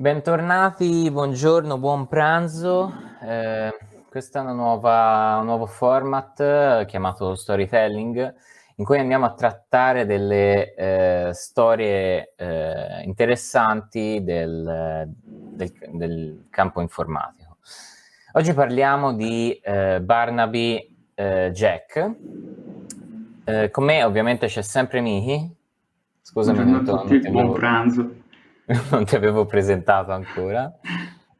Bentornati, buongiorno, buon pranzo. Eh, questo è una nuova, un nuovo format eh, chiamato storytelling in cui andiamo a trattare delle eh, storie eh, interessanti del, del, del, campo informatico. Oggi parliamo di eh, Barnaby eh, Jack. con me ovviamente c'è sempre Miki. Scusami, non, tutti, buon pranzo non ti avevo presentato ancora.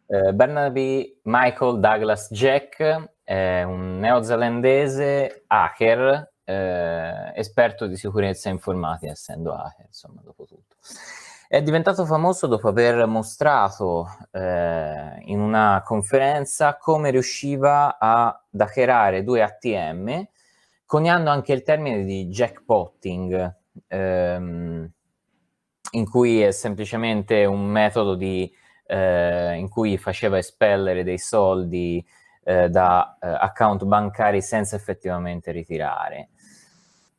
Eh, Barnaby Michael Douglas Jack è un neozelandese hacker, eh, esperto di sicurezza informatica, essendo hacker, insomma, dopo tutto. È diventato famoso dopo aver mostrato eh, in una conferenza come riusciva ad hackerare due ATM, coniando anche il termine di jackpotting. Ehm, in cui è semplicemente un metodo di, eh, in cui faceva espellere dei soldi eh, da eh, account bancari senza effettivamente ritirare.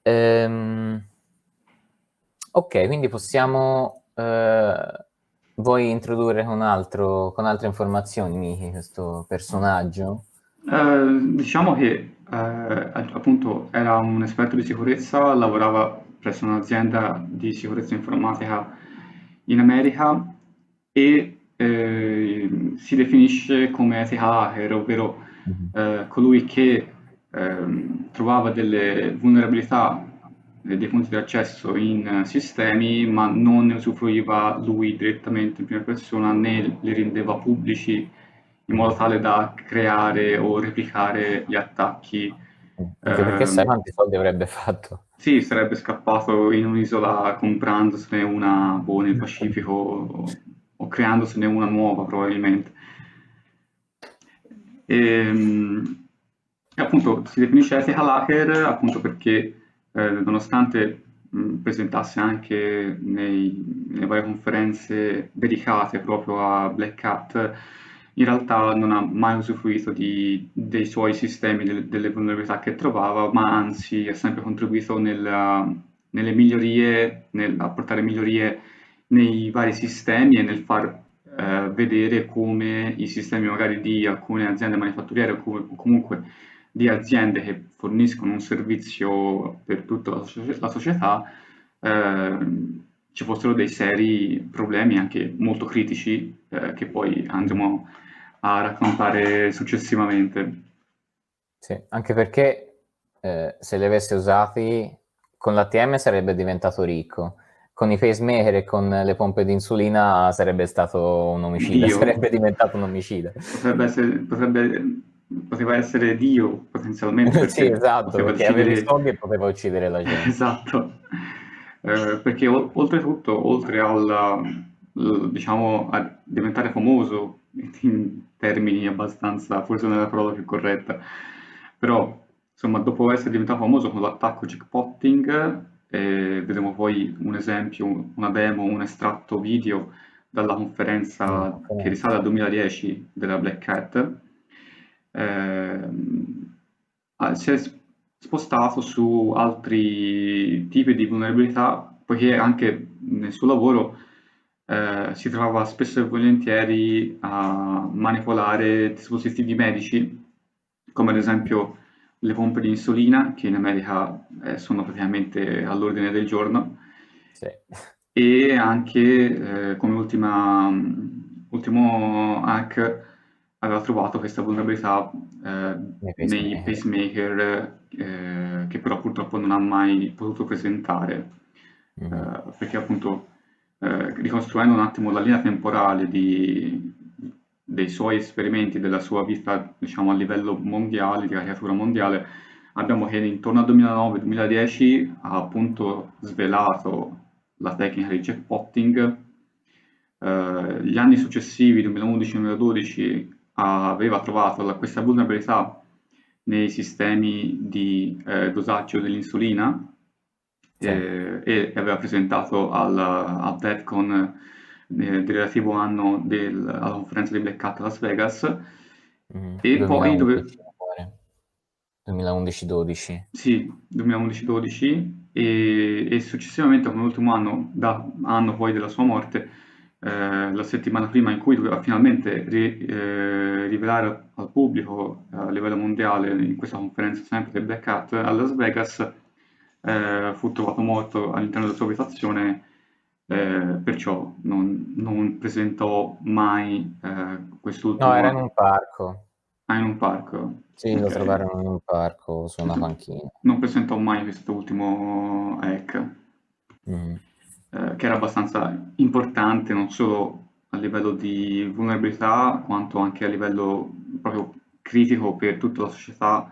Ehm, ok, quindi possiamo... Eh, vuoi introdurre con, altro, con altre informazioni, Miki, questo personaggio? Uh, diciamo che uh, appunto era un esperto di sicurezza, lavorava presso un'azienda di sicurezza informatica in America e eh, si definisce come ethical hacker, ovvero mhm. eh, colui che eh, trovava delle vulnerabilità dei punti di accesso in sistemi, ma non ne usufruiva lui direttamente in prima persona né li rendeva pubblici in modo tale da creare o replicare gli attacchi anche perché sai ehm, quanti soldi avrebbe fatto? Sì, sarebbe scappato in un'isola comprandosene una boh, nel Pacifico o, o creandosene una nuova probabilmente. E, ehm, e appunto si definisce ethical hacker appunto perché eh, nonostante mh, presentasse anche nei, nelle varie conferenze dedicate proprio a Black Hat in realtà non ha mai usufruito di, dei suoi sistemi, delle, delle, vulnerabilità che trovava, ma anzi ha sempre contribuito nella, nelle migliorie, nel apportare migliorie nei vari sistemi e nel far eh, vedere come i sistemi magari di alcune aziende manifatturiere o, com- comunque di aziende che forniscono un servizio per tutta la, la società eh, ci fossero dei seri problemi anche molto critici eh, che poi andremo a a raccontare successivamente. Sì, anche perché eh, se li avesse usati con l'ATM sarebbe diventato ricco, con i pacemaker e con le pompe di insulina sarebbe stato un omicida, Dio. sarebbe diventato un omicida. Potrebbe essere, potrebbe, poteva essere Dio potenzialmente. sì, esatto, perché uccidere... aveva i soldi e poteva uccidere la gente. esatto, eh, perché o- oltretutto, oltre al diciamo, a diventare famoso in termini abbastanza, forse non è la parola più corretta, però insomma dopo essere diventato famoso con l'attacco jackpotting, eh, vedremo poi un esempio, una demo, un estratto video dalla conferenza che risale al 2010 della Black Hat, eh, si è spostato su altri tipi di vulnerabilità, poiché anche nel suo lavoro eh, si trova spesso e volentieri a manipolare dispositivi medici, come ad esempio le pompe di insulina, che in America eh, sono praticamente all'ordine del giorno, sì. e anche eh, come ultima, ultimo hack aveva trovato questa vulnerabilità eh, nei pacemaker, eh, che però purtroppo non ha mai potuto presentare, mm. perché appunto eh, ricostruendo un attimo la linea temporale di, dei suoi esperimenti, della sua vita diciamo, a livello mondiale, di caricatura mondiale, abbiamo che intorno al 2009-2010 ha appunto svelato la tecnica di jackpotting. Eh, gli anni successivi, 2011-2012, aveva trovato la, questa vulnerabilità nei sistemi di eh, dosaggio dell'insulina sì. eh, e aveva presentato al, al DEFCON eh, del relativo anno del, alla conferenza di Black Hat Las Vegas. Mm, e 2011, poi dove... 2011-12 sì, 2011-12 e, e, successivamente come ultimo anno, da, anno poi della sua morte eh, la settimana prima in cui doveva finalmente ri, eh, rivelare al pubblico eh, a livello mondiale in questa conferenza sempre del Black Hat a Las Vegas, eh, fu trovato morto all'interno della sua abitazione, eh, perciò non, non, presentò mai eh, quest'ultimo... No, era in un parco. Ah, in un parco? Sì, okay. lo trovarono in un parco, su una panchina. Non presentò mai quest'ultimo hack. Mm eh, che era abbastanza importante non solo a livello di vulnerabilità quanto anche a livello proprio critico per tutta la società,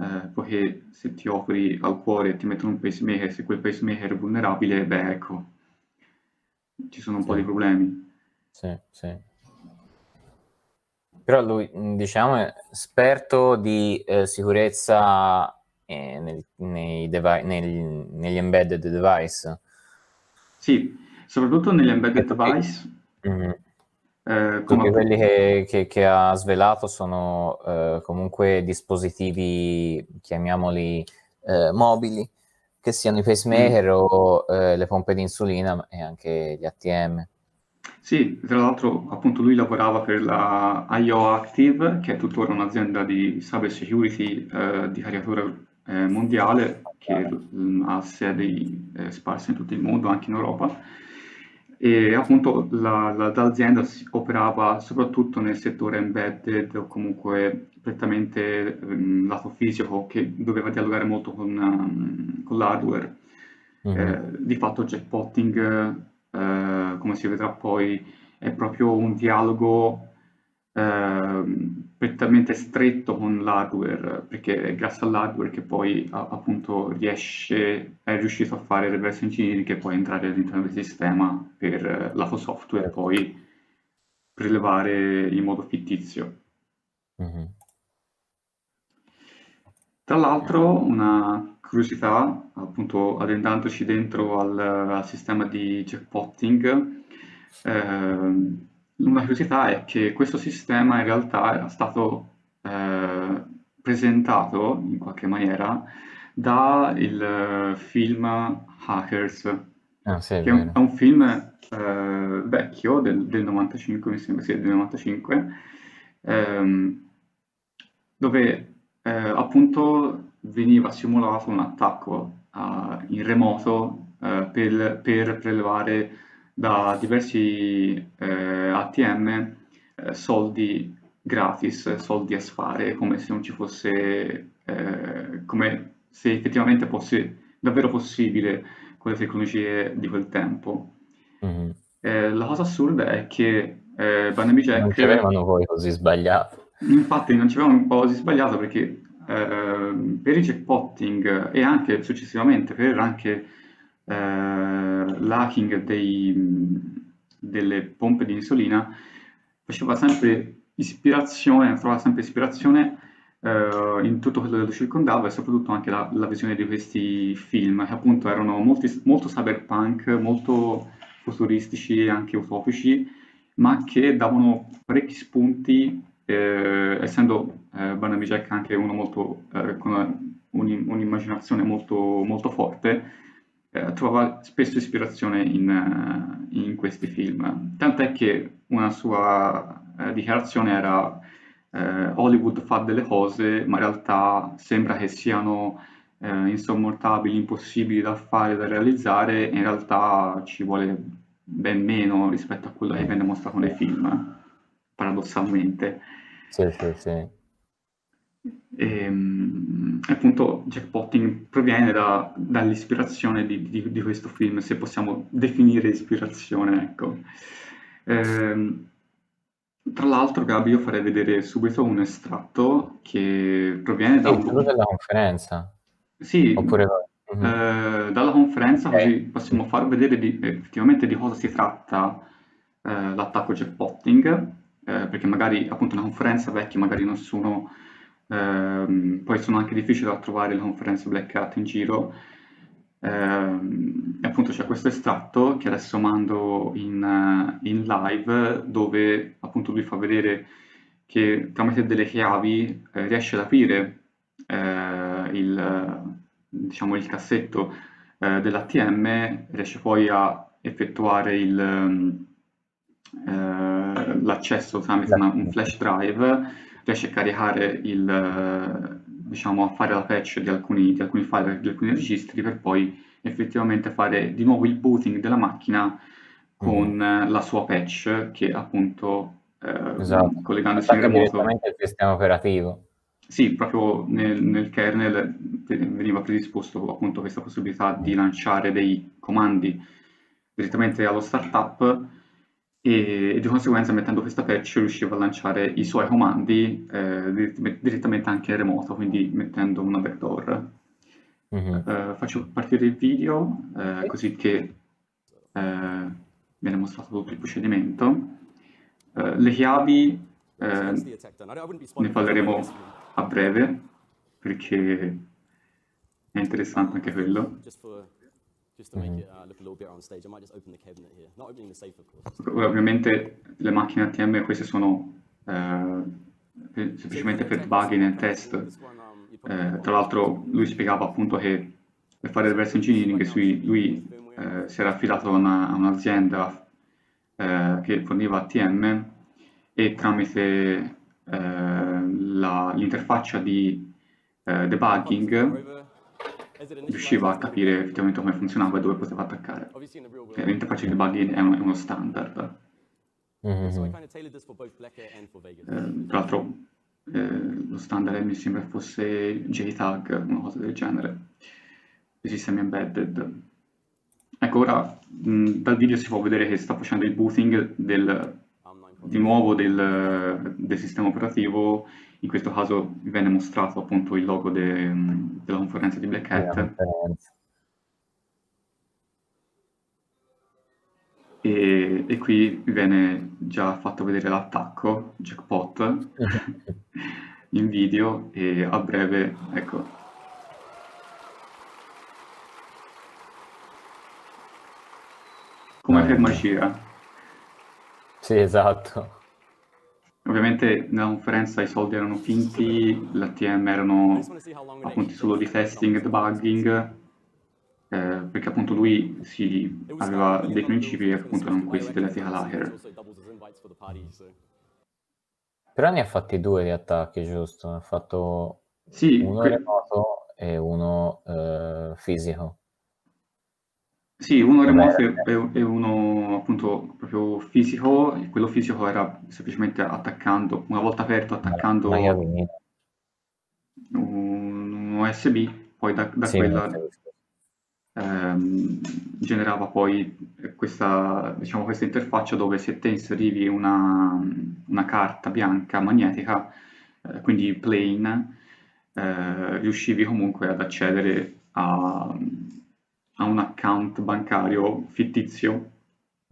eh, poiché se ti operi al cuore e ti mettono un pacemaker, se quel pacemaker è vulnerabile, beh ecco, ci sono un sì. po' di problemi. Sì, sì. Però lui, diciamo, è esperto di eh, sicurezza eh, nel, nei devi- nel, negli embedded device sì, soprattutto negli embedded device. Mm-hmm. Eh, Tutti quelli che, che, che, ha svelato sono eh, comunque dispositivi, chiamiamoli eh, mobili, che siano i pacemaker mm. o eh, le pompe di insulina e anche gli ATM. Sì, tra l'altro appunto lui lavorava per la IO Active, che è tuttora un'azienda di cyber security eh, di caricatura eh, mondiale che mh, mm, ha sedi sparse in tutto il mondo, anche in Europa. E appunto la, la, l'azienda operava soprattutto nel settore embedded o comunque prettamente um, lato fisico che doveva dialogare molto con, um, con l'hardware. Mm-hmm. Eh, di fatto jackpotting, eh, come si vedrà poi, è proprio un dialogo Ehm, prettamente stretto con l'hardware, perché è grazie all'hardware che poi appunto riesce, è riuscito a fare reverse engineering che può entrare all'interno del sistema per eh, lato software e poi prelevare in modo fittizio. Mm-hmm. Tra l'altro, una curiosità, appunto addendandoci dentro al, al sistema di jackpotting, eh, una curiosità è che questo sistema in realtà era stato eh, presentato in qualche maniera dal eh, film Hackers, ah, sì, che è un, è un, film eh, vecchio del, del, 95, mi sembra sia del 95, ehm, dove eh, appunto veniva simulato un attacco in remoto eh, per, per prelevare da diversi eh, ATM eh, soldi gratis, soldi a sfare, come se non ci fosse, eh, come se effettivamente fosse davvero possibile con le tecnologie di quel tempo. Mm-hmm. la cosa assurda è che eh, Barnaby Jack... Non ci avevano poi così sbagliato. Infatti non ci avevano un po' così sbagliato perché eh, per il jackpotting e anche successivamente per anche eh, l'hacking dei, delle pompe di insulina faceva sempre ispirazione, trovava sempre ispirazione eh, in tutto quello che lo circondava e soprattutto anche la, la, visione di questi film che appunto erano molti, molto cyberpunk, molto futuristici e anche utopici, ma che davano parecchi spunti, eh, essendo eh, Barnaby Jack anche uno molto, eh, con un'immaginazione molto, molto forte, eh, trovava spesso ispirazione in, eh, in, questi film. Tant'è che una sua eh, dichiarazione era eh, Hollywood fa delle cose, ma in realtà sembra che siano eh, insormontabili, impossibili da fare, da realizzare, in realtà ci vuole ben meno rispetto a quello che viene mostrato nei film, paradossalmente. Sì, sì, sì. E, ehm, appunto jackpotting proviene da, dall'ispirazione di, di, di, questo film, se possiamo definire ispirazione, ecco. Eh, tra l'altro, Gabi, io farei vedere subito un estratto che proviene da un... dalla conferenza. Sì, Oppure... mm-hmm. eh, dalla conferenza, okay. così possiamo far vedere di, effettivamente di cosa si tratta eh, l'attacco jackpotting, eh, perché magari appunto una conferenza vecchia, magari nessuno Ehm, poi sono anche difficili da trovare le conferenze Black Hat in giro. Ehm, e appunto c'è questo estratto che adesso mando in, in, live dove appunto lui fa vedere che tramite delle chiavi eh, riesce ad aprire eh, il, diciamo, il cassetto eh, dell'ATM, riesce poi a effettuare il, eh, l'accesso tramite una, un flash drive, riesce a caricare il, diciamo, a fare la patch di alcuni, di alcuni file, di alcuni registri per poi effettivamente fare di nuovo il booting della macchina con mm. la sua patch che appunto eh, esatto. collegandosi in remoto direttamente il sistema operativo sì, proprio nel, nel, kernel veniva predisposto appunto questa possibilità di lanciare dei comandi direttamente allo startup e, di conseguenza mettendo questa patch riusciva a lanciare i suoi comandi eh, direttamente anche in remoto, quindi mettendo una backdoor. Mm-hmm. Uh, faccio partire il video uh, così che uh, viene mostrato tutto il procedimento. le chiavi ne parleremo a breve perché è interessante anche quello. Ovviamente le macchine ATM queste sono eh, semplicemente per debugging nel test. Eh, tra l'altro lui spiegava appunto che per fare il reverse engineering lui, lui eh, si era affidato a, una, a un'azienda eh, che forniva ATM e tramite eh, l'interfaccia di eh, debugging riusciva a capire effettivamente come funzionava e dove poteva attaccare. L'interfaccia di debugging è, un, è uno standard. Mm-hmm. Eh, tra l'altro eh, lo standard mi sembra fosse JTAG, una cosa del genere, i sistemi embedded. Ecco, ora mh, dal video si può vedere che sta facendo il booting del, di nuovo del, del sistema operativo in questo caso viene mostrato appunto il logo de, della conferenza di Black Hat. E, e, qui viene già fatto vedere l'attacco, jackpot, in video e a breve, ecco. Come ferma Shira. Sì, esatto. Ovviamente nella conferenza i soldi erano finti, l'ATM erano appunto solo di testing e debugging, eh, perché appunto lui si aveva dei principi appunto erano questi dell'ethical hacker. Però ne ha fatti due di attacchi, giusto? Ha fatto sì, uno que- remoto e uno eh, fisico. Sì, uno remoto e, e uno appunto proprio fisico, quello fisico era semplicemente attaccando, una volta aperto attaccando un USB, poi da, da sì, quella ehm, generava poi questa, diciamo, questa interfaccia dove se te inserivi una, una carta bianca magnetica, eh, quindi plane, eh, riuscivi comunque ad accedere a a un account bancario fittizio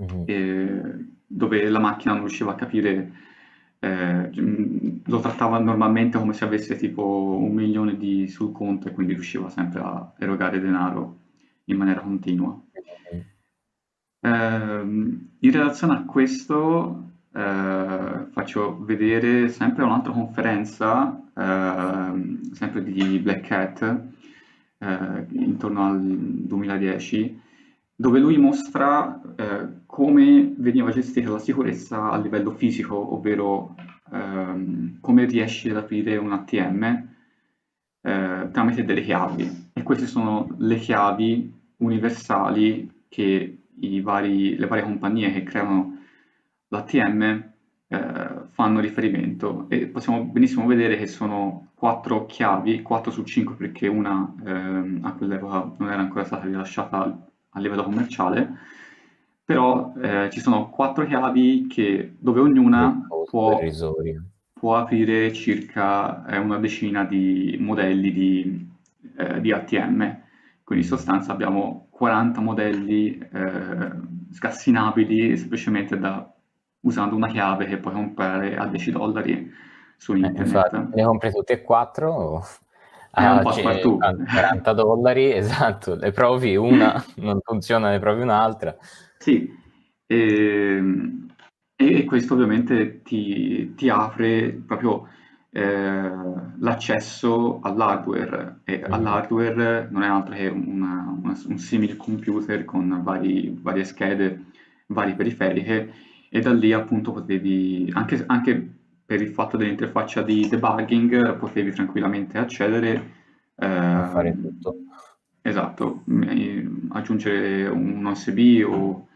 mm-hmm. eh, dove la macchina non riusciva a capire, eh, lo trattava normalmente come se avesse tipo un milione di, sul conto e quindi riusciva sempre a erogare denaro in maniera continua. Mm-hmm. Eh, in relazione a questo eh, faccio vedere sempre un'altra conferenza, ehm, sempre di Black Hat, eh, intorno al 2010, dove lui mostra eh, come veniva gestita la sicurezza a livello fisico, ovvero ehm, come riesci ad aprire un ATM eh, tramite delle chiavi. E queste sono le chiavi universali che vari, le varie compagnie che creano l'ATM eh, fanno riferimento e possiamo benissimo vedere che sono quattro chiavi, 4 su 5 perché una ehm, a quell'epoca non era ancora stata rilasciata a livello commerciale, però eh, ci sono quattro chiavi che, dove ognuna può, può, aprire circa eh, una decina di modelli di, eh, di, ATM. Quindi in sostanza abbiamo 40 modelli eh, scassinabili semplicemente da usando una chiave che puoi comprare a 10 dollari su eh, internet. Infatti, ne compri tutte e quattro? A 40 dollari, esatto, le provi una, non funziona, ne provi un'altra. Sì, e, ehm, e questo ovviamente ti, ti apre proprio eh, l'accesso all'hardware. E mm. all'hardware non è altro che una, una, un simile computer con vari, varie schede, varie periferiche e da lì appunto potevi, anche, anche per il fatto dell'interfaccia di debugging, potevi tranquillamente accedere eh, fare tutto. Esatto, aggiungere un USB o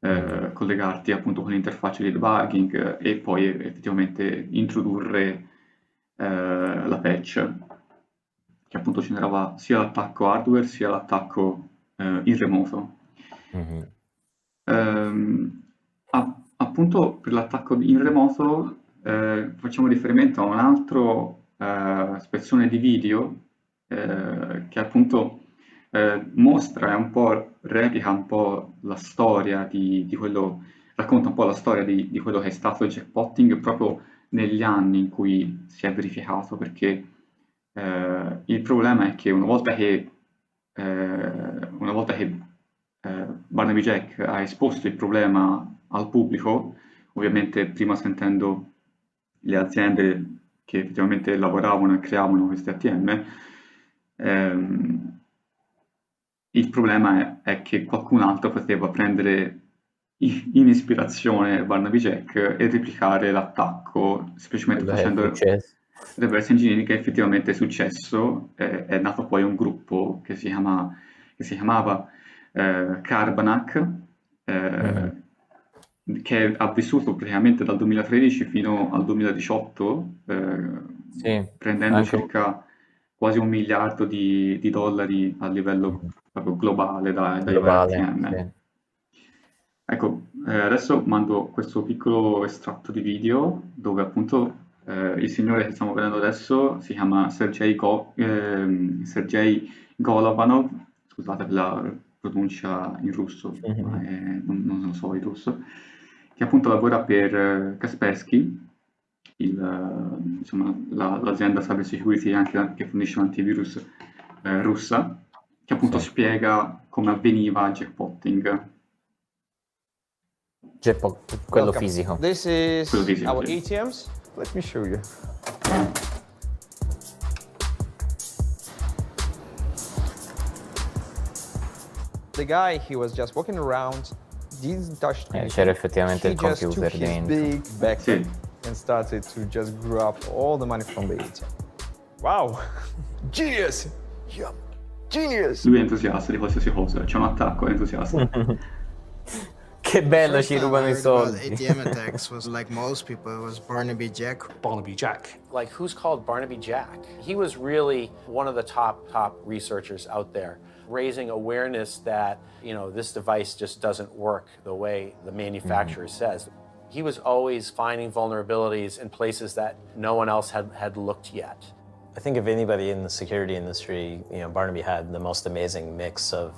eh, collegarti appunto con l'interfaccia di debugging e poi effettivamente introdurre eh, la patch che appunto generava sia l'attacco hardware sia l'attacco eh, in remoto. Mm-hmm. Um, appunto per l'attacco in remoto eh, facciamo riferimento a un altro eh, spezzone di video eh, che appunto eh, mostra un po' replica un po' la storia di, di, quello, racconta un po' la storia di, di quello che è stato il jackpotting proprio negli anni in cui si è verificato, perché eh, il problema è che una volta che, eh, una volta che Barnaby Jack ha esposto il problema al pubblico, ovviamente prima sentendo le aziende che effettivamente lavoravano e creavano questi ATM, ehm, il problema è, è, che qualcun altro poteva prendere in ispirazione Barnaby Jack e replicare l'attacco semplicemente Beh, facendo reverse engineering che effettivamente è successo, è, è nato poi un gruppo che si, chiama, che si chiamava eh, Carbanac, eh, mm-hmm. Che ha vissuto praticamente dal 2013 fino al 2018, eh, sì, prendendo anche... circa quasi un miliardo di, di dollari a livello globale da, dai globale, ATM. Sì. Ecco, eh, adesso mando questo piccolo estratto di video dove appunto eh, il signore che stiamo vedendo adesso si chiama Sergei, Go, eh, Sergei Golovanov, scusate per la pronuncia in russo, mm-hmm. ma è, non, non, lo so il russo, che appunto lavora per eh, Kaspersky, il, insomma, la, l'azienda cyber security anche, che fornisce un antivirus eh, russa, che appunto sì. spiega come avveniva il jackpotting. Jackpot, quello okay. fisico. This is quello fisico, our sì. ATMs. Let me show you. The guy, he was just walking around, didn't touch C'era effettivamente he il computer dentro. big backpack and started to just grab all the money from the ATM. Wow! Genius! Yeah. Genius! Lui è entusiasta di qualsiasi cosa, c'è un attacco, è entusiasta. Che bello, ci rubano i soldi. ATM attacks was like most people, it was Barnaby Jack. Barnaby Jack. Like, who's called Barnaby Jack? He was really one of the top, top researchers out there, raising awareness that, you know, this device just doesn't work the way the manufacturer mm -hmm. says. He was always finding vulnerabilities in places that no one else had, had looked yet. I think if anybody in the security industry, you know, Barnaby had the most amazing mix of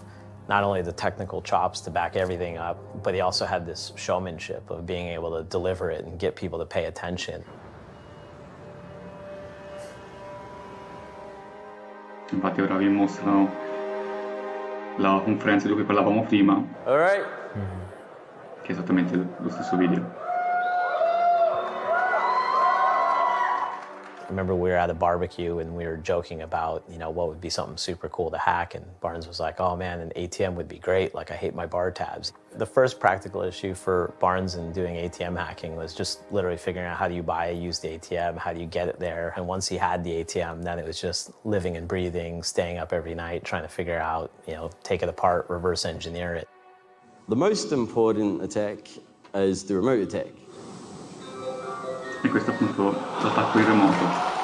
not only the technical chops to back everything up, but he also had this showmanship of being able to deliver it and get people to pay attention. Infatti ora vi mostrano la conferenza di cui parlavamo prima. Right. Che è esattamente lo stesso video. Remember we were at a barbecue and we were joking about, you know, what would be something super cool to hack. And Barnes was like, oh man, an ATM would be great. Like, I hate my bar tabs. The first practical issue for Barnes in doing ATM hacking was just literally figuring out how do you buy a used ATM? How do you get it there? And once he had the ATM, then it was just living and breathing, staying up every night, trying to figure out, you know, take it apart, reverse engineer it. The most important attack is the remote attack. E questo appunto l'attacco in remoto.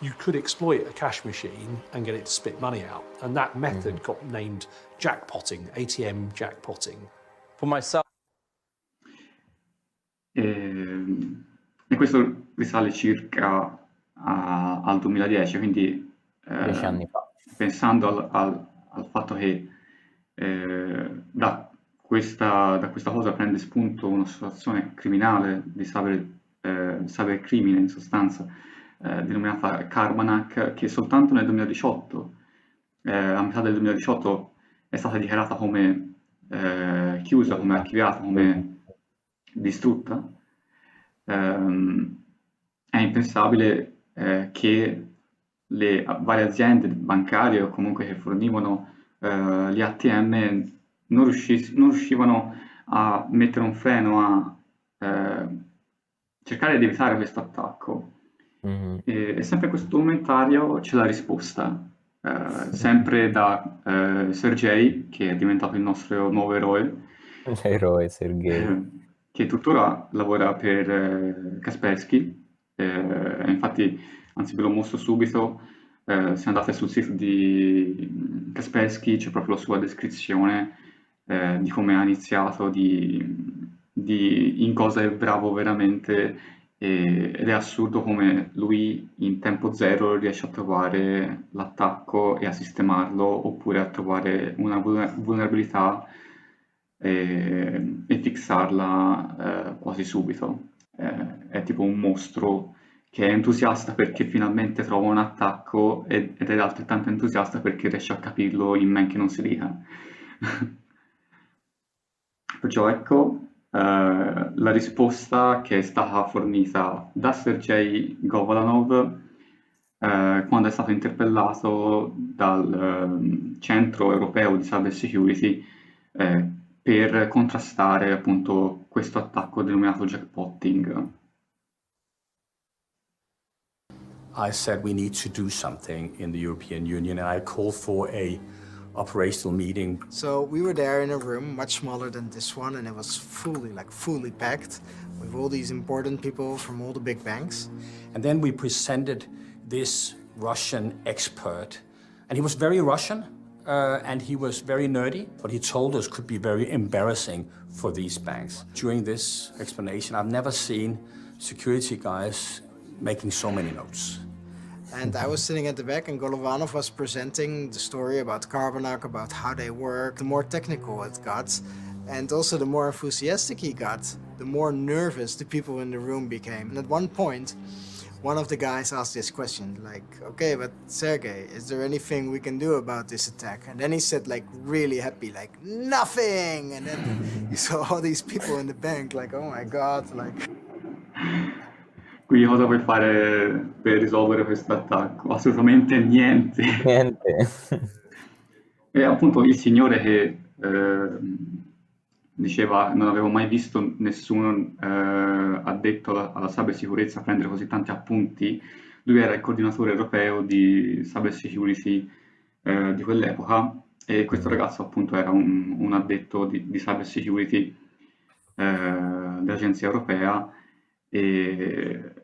You could exploit a cash machine and get it to spit money out, and that method mm-hmm. got named jackpotting, ATM jackpotting. For myself. E, ehm, e questo risale circa a, al 2010, quindi eh, anni fa. pensando al, al, al fatto che eh, da questa, da questa cosa prende spunto un'associazione criminale di cyber, eh, cybercrimine in sostanza, eh, denominata Carbanac, che soltanto nel 2018, eh, a metà del 2018, è stata dichiarata come eh, chiusa, come archiviata, come distrutta. Ehm, è impensabile eh, che le varie aziende bancarie o comunque che fornivano eh, gli ATM non, riusciss- non riuscivano a mettere un freno a eh, cercare di evitare questo attacco. Mhm. E, e sempre in questo documentario c'è la risposta, eh, sempre da eh, Sergei, che è diventato il nostro nuovo eroe, L'eroe Sergei. eh, che tuttora lavora per eh, Kaspersky. Eh, infatti, anzi ve lo mostro subito, eh, se andate sul sito di Kaspersky c'è proprio la sua descrizione eh, di come ha iniziato, di, di in cosa è bravo veramente e- ed è assurdo come lui in tempo zero riesce a trovare l'attacco e a sistemarlo oppure a trovare una vulner- vulnerabilità e, e fixarla eh, quasi subito. Eh, è tipo un mostro che è entusiasta perché finalmente trova un attacco ed, ed è altrettanto entusiasta perché riesce a capirlo in men che non si dica. Perciò ecco eh, la risposta che è stata fornita da Sergei Govalanov eh, quando è stato interpellato dal ehm, Centro Europeo di Cyber Security eh, per contrastare appunto questo attacco denominato jackpotting. I said we need to do something in the European Union, and I called for a operational meeting. So we were there in a room much smaller than this one, and it was fully, like fully packed with all these important people from all the big banks. And then we presented this Russian expert, and he was very Russian, uh, and he was very nerdy. What he told us could be very embarrassing for these banks. During this explanation, I've never seen security guys making so many notes. And I was sitting at the back, and Golovanov was presenting the story about Carbonac, about how they work. The more technical it got, and also the more enthusiastic he got, the more nervous the people in the room became. And at one point, one of the guys asked this question, like, okay, but Sergey, is there anything we can do about this attack? And then he said, like, really happy, like, nothing! And then you saw all these people in the bank, like, oh my god, like, Quindi cosa puoi fare per risolvere questo attacco? Assolutamente niente. Niente. E appunto il signore che eh, diceva non avevo mai visto nessuno eh, addetto alla, alla cybersicurezza prendere così tanti appunti, lui era il coordinatore europeo di cybersecurity eh, di quell'epoca e questo ragazzo appunto era un, un addetto di, di cybersecurity eh, dell'agenzia europea e,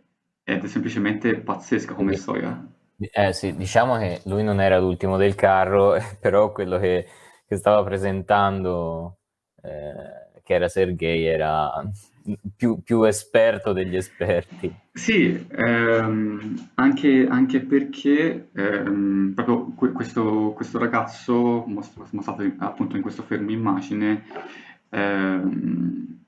ed è semplicemente pazzesca come storia. Eh sì, diciamo che lui non era l'ultimo del carro, però quello che, che stava presentando, eh, che era Sergei, era più, più esperto degli esperti. Sì, ehm, anche, anche perché ehm, proprio que- questo, questo ragazzo, mos- mostrato appunto in questo fermo immagine, ehm,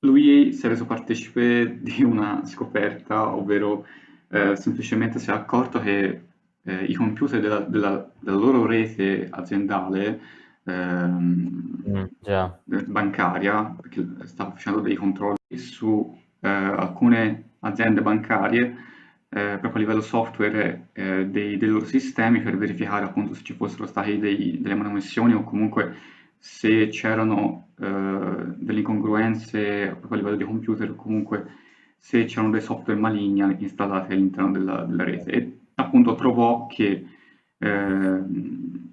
lui si è reso partecipe di una scoperta, ovvero eh, semplicemente si è accorto che eh, i computer della, della- della loro rete aziendale ehm, Mm, già. eh, bancaria, perché stava facendo dei controlli su eh, alcune aziende bancarie, eh, proprio a livello software, eh, dei, dei loro sistemi per verificare appunto se ci fossero state dei- delle manomissioni o comunque se c'erano eh, delle incongruenze a livello di computer o comunque se c'erano dei software maligni installati all'interno della, della rete. E appunto trovò che ehm,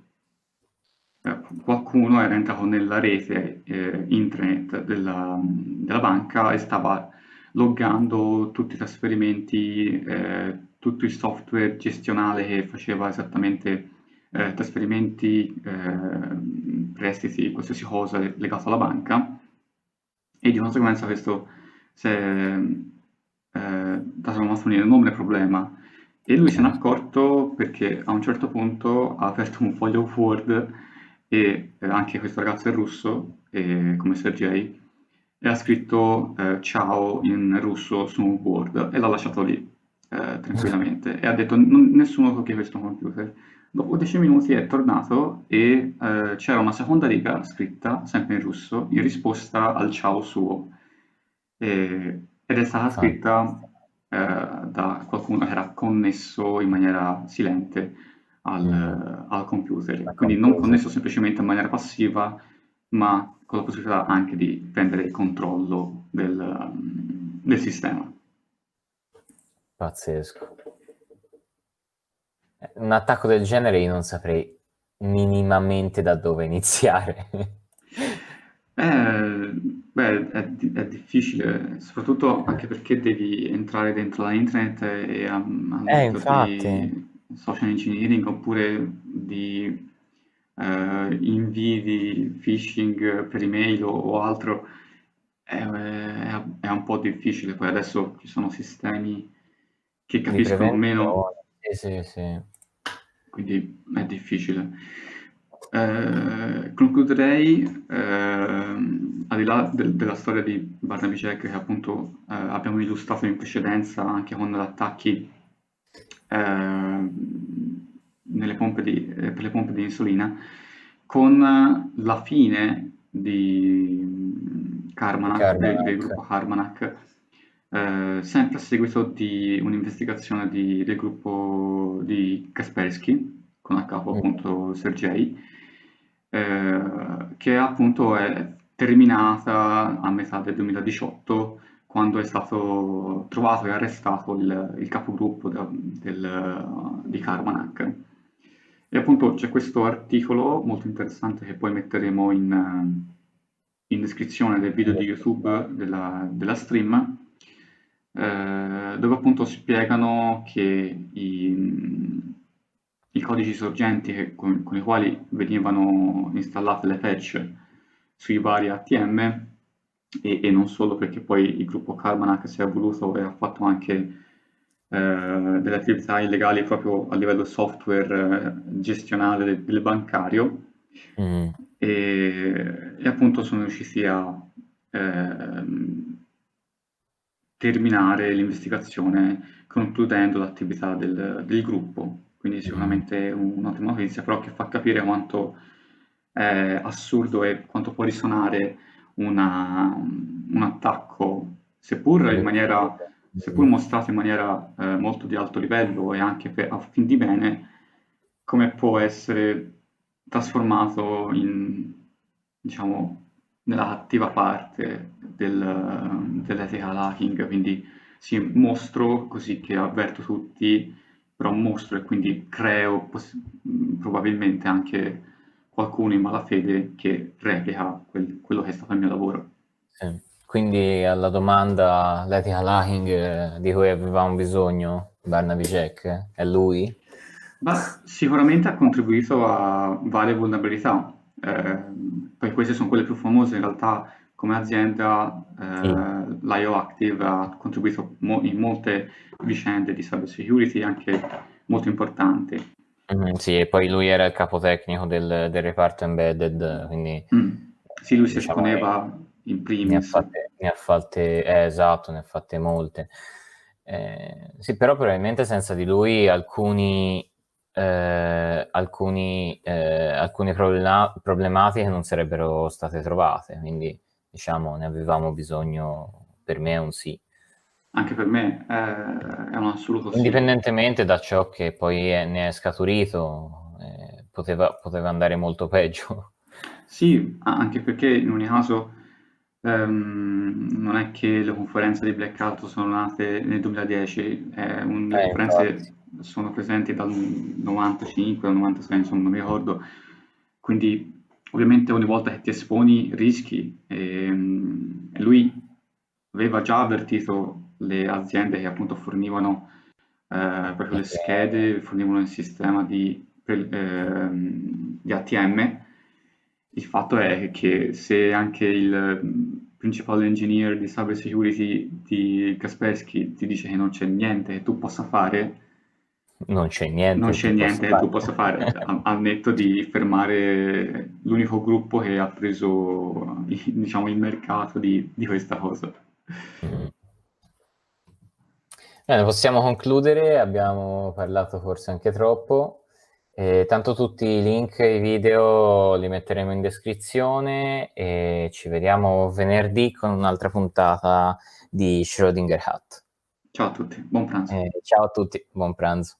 eh, qualcuno era entrato nella rete eh, intranet della, della banca e stava loggando tutti i trasferimenti, eh, tutto il software gestionale che faceva esattamente eh, trasferimenti, eh, prestiti, qualsiasi cosa legato alla banca. E di conseguenza questo si è eh, trasformato in un problema. E lui se n'è accorto perché a un certo punto ha aperto un foglio Word e eh, anche questo ragazzo è russo, e, come Sergei, e ha scritto eh, ciao in russo su un Word e l'ha lasciato lì eh, tranquillamente. E ha detto "Non- nessuno tocchi questo computer. Dopo 10 minuti è tornato e eh, c'era una seconda riga scritta, sempre in russo, in risposta al ciao suo. E- ed è stata scritta eh, da qualcuno che era connesso in maniera silente al, al computer. Quindi non connesso semplicemente in maniera passiva, ma con la possibilità anche di prendere il controllo del, del sistema. Pazzesco. Un attacco del genere io non saprei minimamente da dove iniziare. Eh, beh, è, è difficile, soprattutto anche perché devi entrare dentro la internet e a Eh, di social engineering oppure di eh, invii phishing per email o, o altro è, è- è un po' difficile. Poi adesso ci sono sistemi che capiscono meno. Sì, sì, sì. Quindi è difficile. Eh, concluderei, ehm, al di là del- della storia di Barnaby Jack che appunto eh, abbiamo illustrato in precedenza anche con attacchi nelle pompe di, eh, per le pompe di insulina, con la fine di Karmanak, del, del gruppo Karmanak, eh, sempre a seguito di un'investigazione di- del gruppo di Kaspersky, con a capo Mm. appunto Sergei, eh, che appunto è terminata a metà del 2018 quando è stato trovato e arrestato il, il capogruppo da- del- di Karmanak. E appunto c'è questo articolo molto interessante che poi metteremo in, in descrizione del video di YouTube della, della stream, eh, dove appunto spiegano che i, i codici sorgenti che- con, con i quali venivano installate le patch sui vari ATM e, e non solo perché poi il gruppo Karmanak si è evoluto e ha fatto anche eh, delle attività illegali proprio a livello software eh, gestionale del, del bancario Mm. e, e appunto sono riusciti a ehm, terminare l'investigazione concludendo l'attività del, del gruppo. Quindi sicuramente un'ottima notizia, però che fa capire quanto è assurdo e quanto può risuonare una- un attacco, seppur in maniera, seppur mostrato in maniera eh, molto di alto livello e anche per, a fin di bene, come può essere trasformato in, diciamo, nella cattiva parte del, dell'ethical hacking, quindi sì, mostro così che avverto tutti, però mostro e quindi creo probabilmente anche qualcuno in malafede che replica quel- quello che è stato il mio lavoro. Sì. Quindi alla domanda l'ethical hacking eh, di cui avevamo bisogno, Barnaby Jack, è lui? Ma sicuramente ha contribuito a varie vulnerabilità, eh, poi queste sono quelle più famose, in realtà come azienda eh, l'IO Active ha contribuito mo- in molte vicende di cyber security anche molto importanti. Mhm, sì, e poi lui era il capo tecnico del, del reparto embedded, quindi Mm. Sì, lui si Diciamo, esponeva in ne ha primis. fatte, ne ha fatte- eh, esatto, ne ha fatte molte. Eh, sì, però probabilmente senza di lui alcuni, eh, alcuni, eh, alcune problema- problematiche non sarebbero state trovate, quindi diciamo ne avevamo bisogno, per me è un sì. Anche per me è, è un assoluto sì. Indipendentemente da ciò che poi è- ne è scaturito, eh, poteva, poteva andare molto peggio. Sì, anche perché in ogni caso ehm, non è che le conferenze di Blackout sono nate nel 2010, eh, un- le Eh, conferenze infatti. Sono presenti dal 95 al 96, insomma, non mi ricordo. Quindi ovviamente ogni volta che ti esponi rischi. ehm, E, lui aveva già avvertito le aziende che appunto fornivano eh, proprio le schede, fornivano il sistema di, per- ehm, di ATM. Il fatto è che se anche il principal engineer di cyber security di Kaspersky ti dice che non c'è niente che tu possa fare, Non c'è niente. non c'è niente che fare. tu possa fare, al netto di fermare l'unico gruppo che ha preso, diciamo, il mercato di, di questa cosa. Mm. Bene, possiamo concludere, abbiamo parlato forse anche troppo. Eh, tanto tutti i link e i video li metteremo in descrizione e ci vediamo venerdì con un'altra puntata di Schrödinger Hat. Ciao a tutti, buon pranzo. Eh, ciao a tutti, buon pranzo.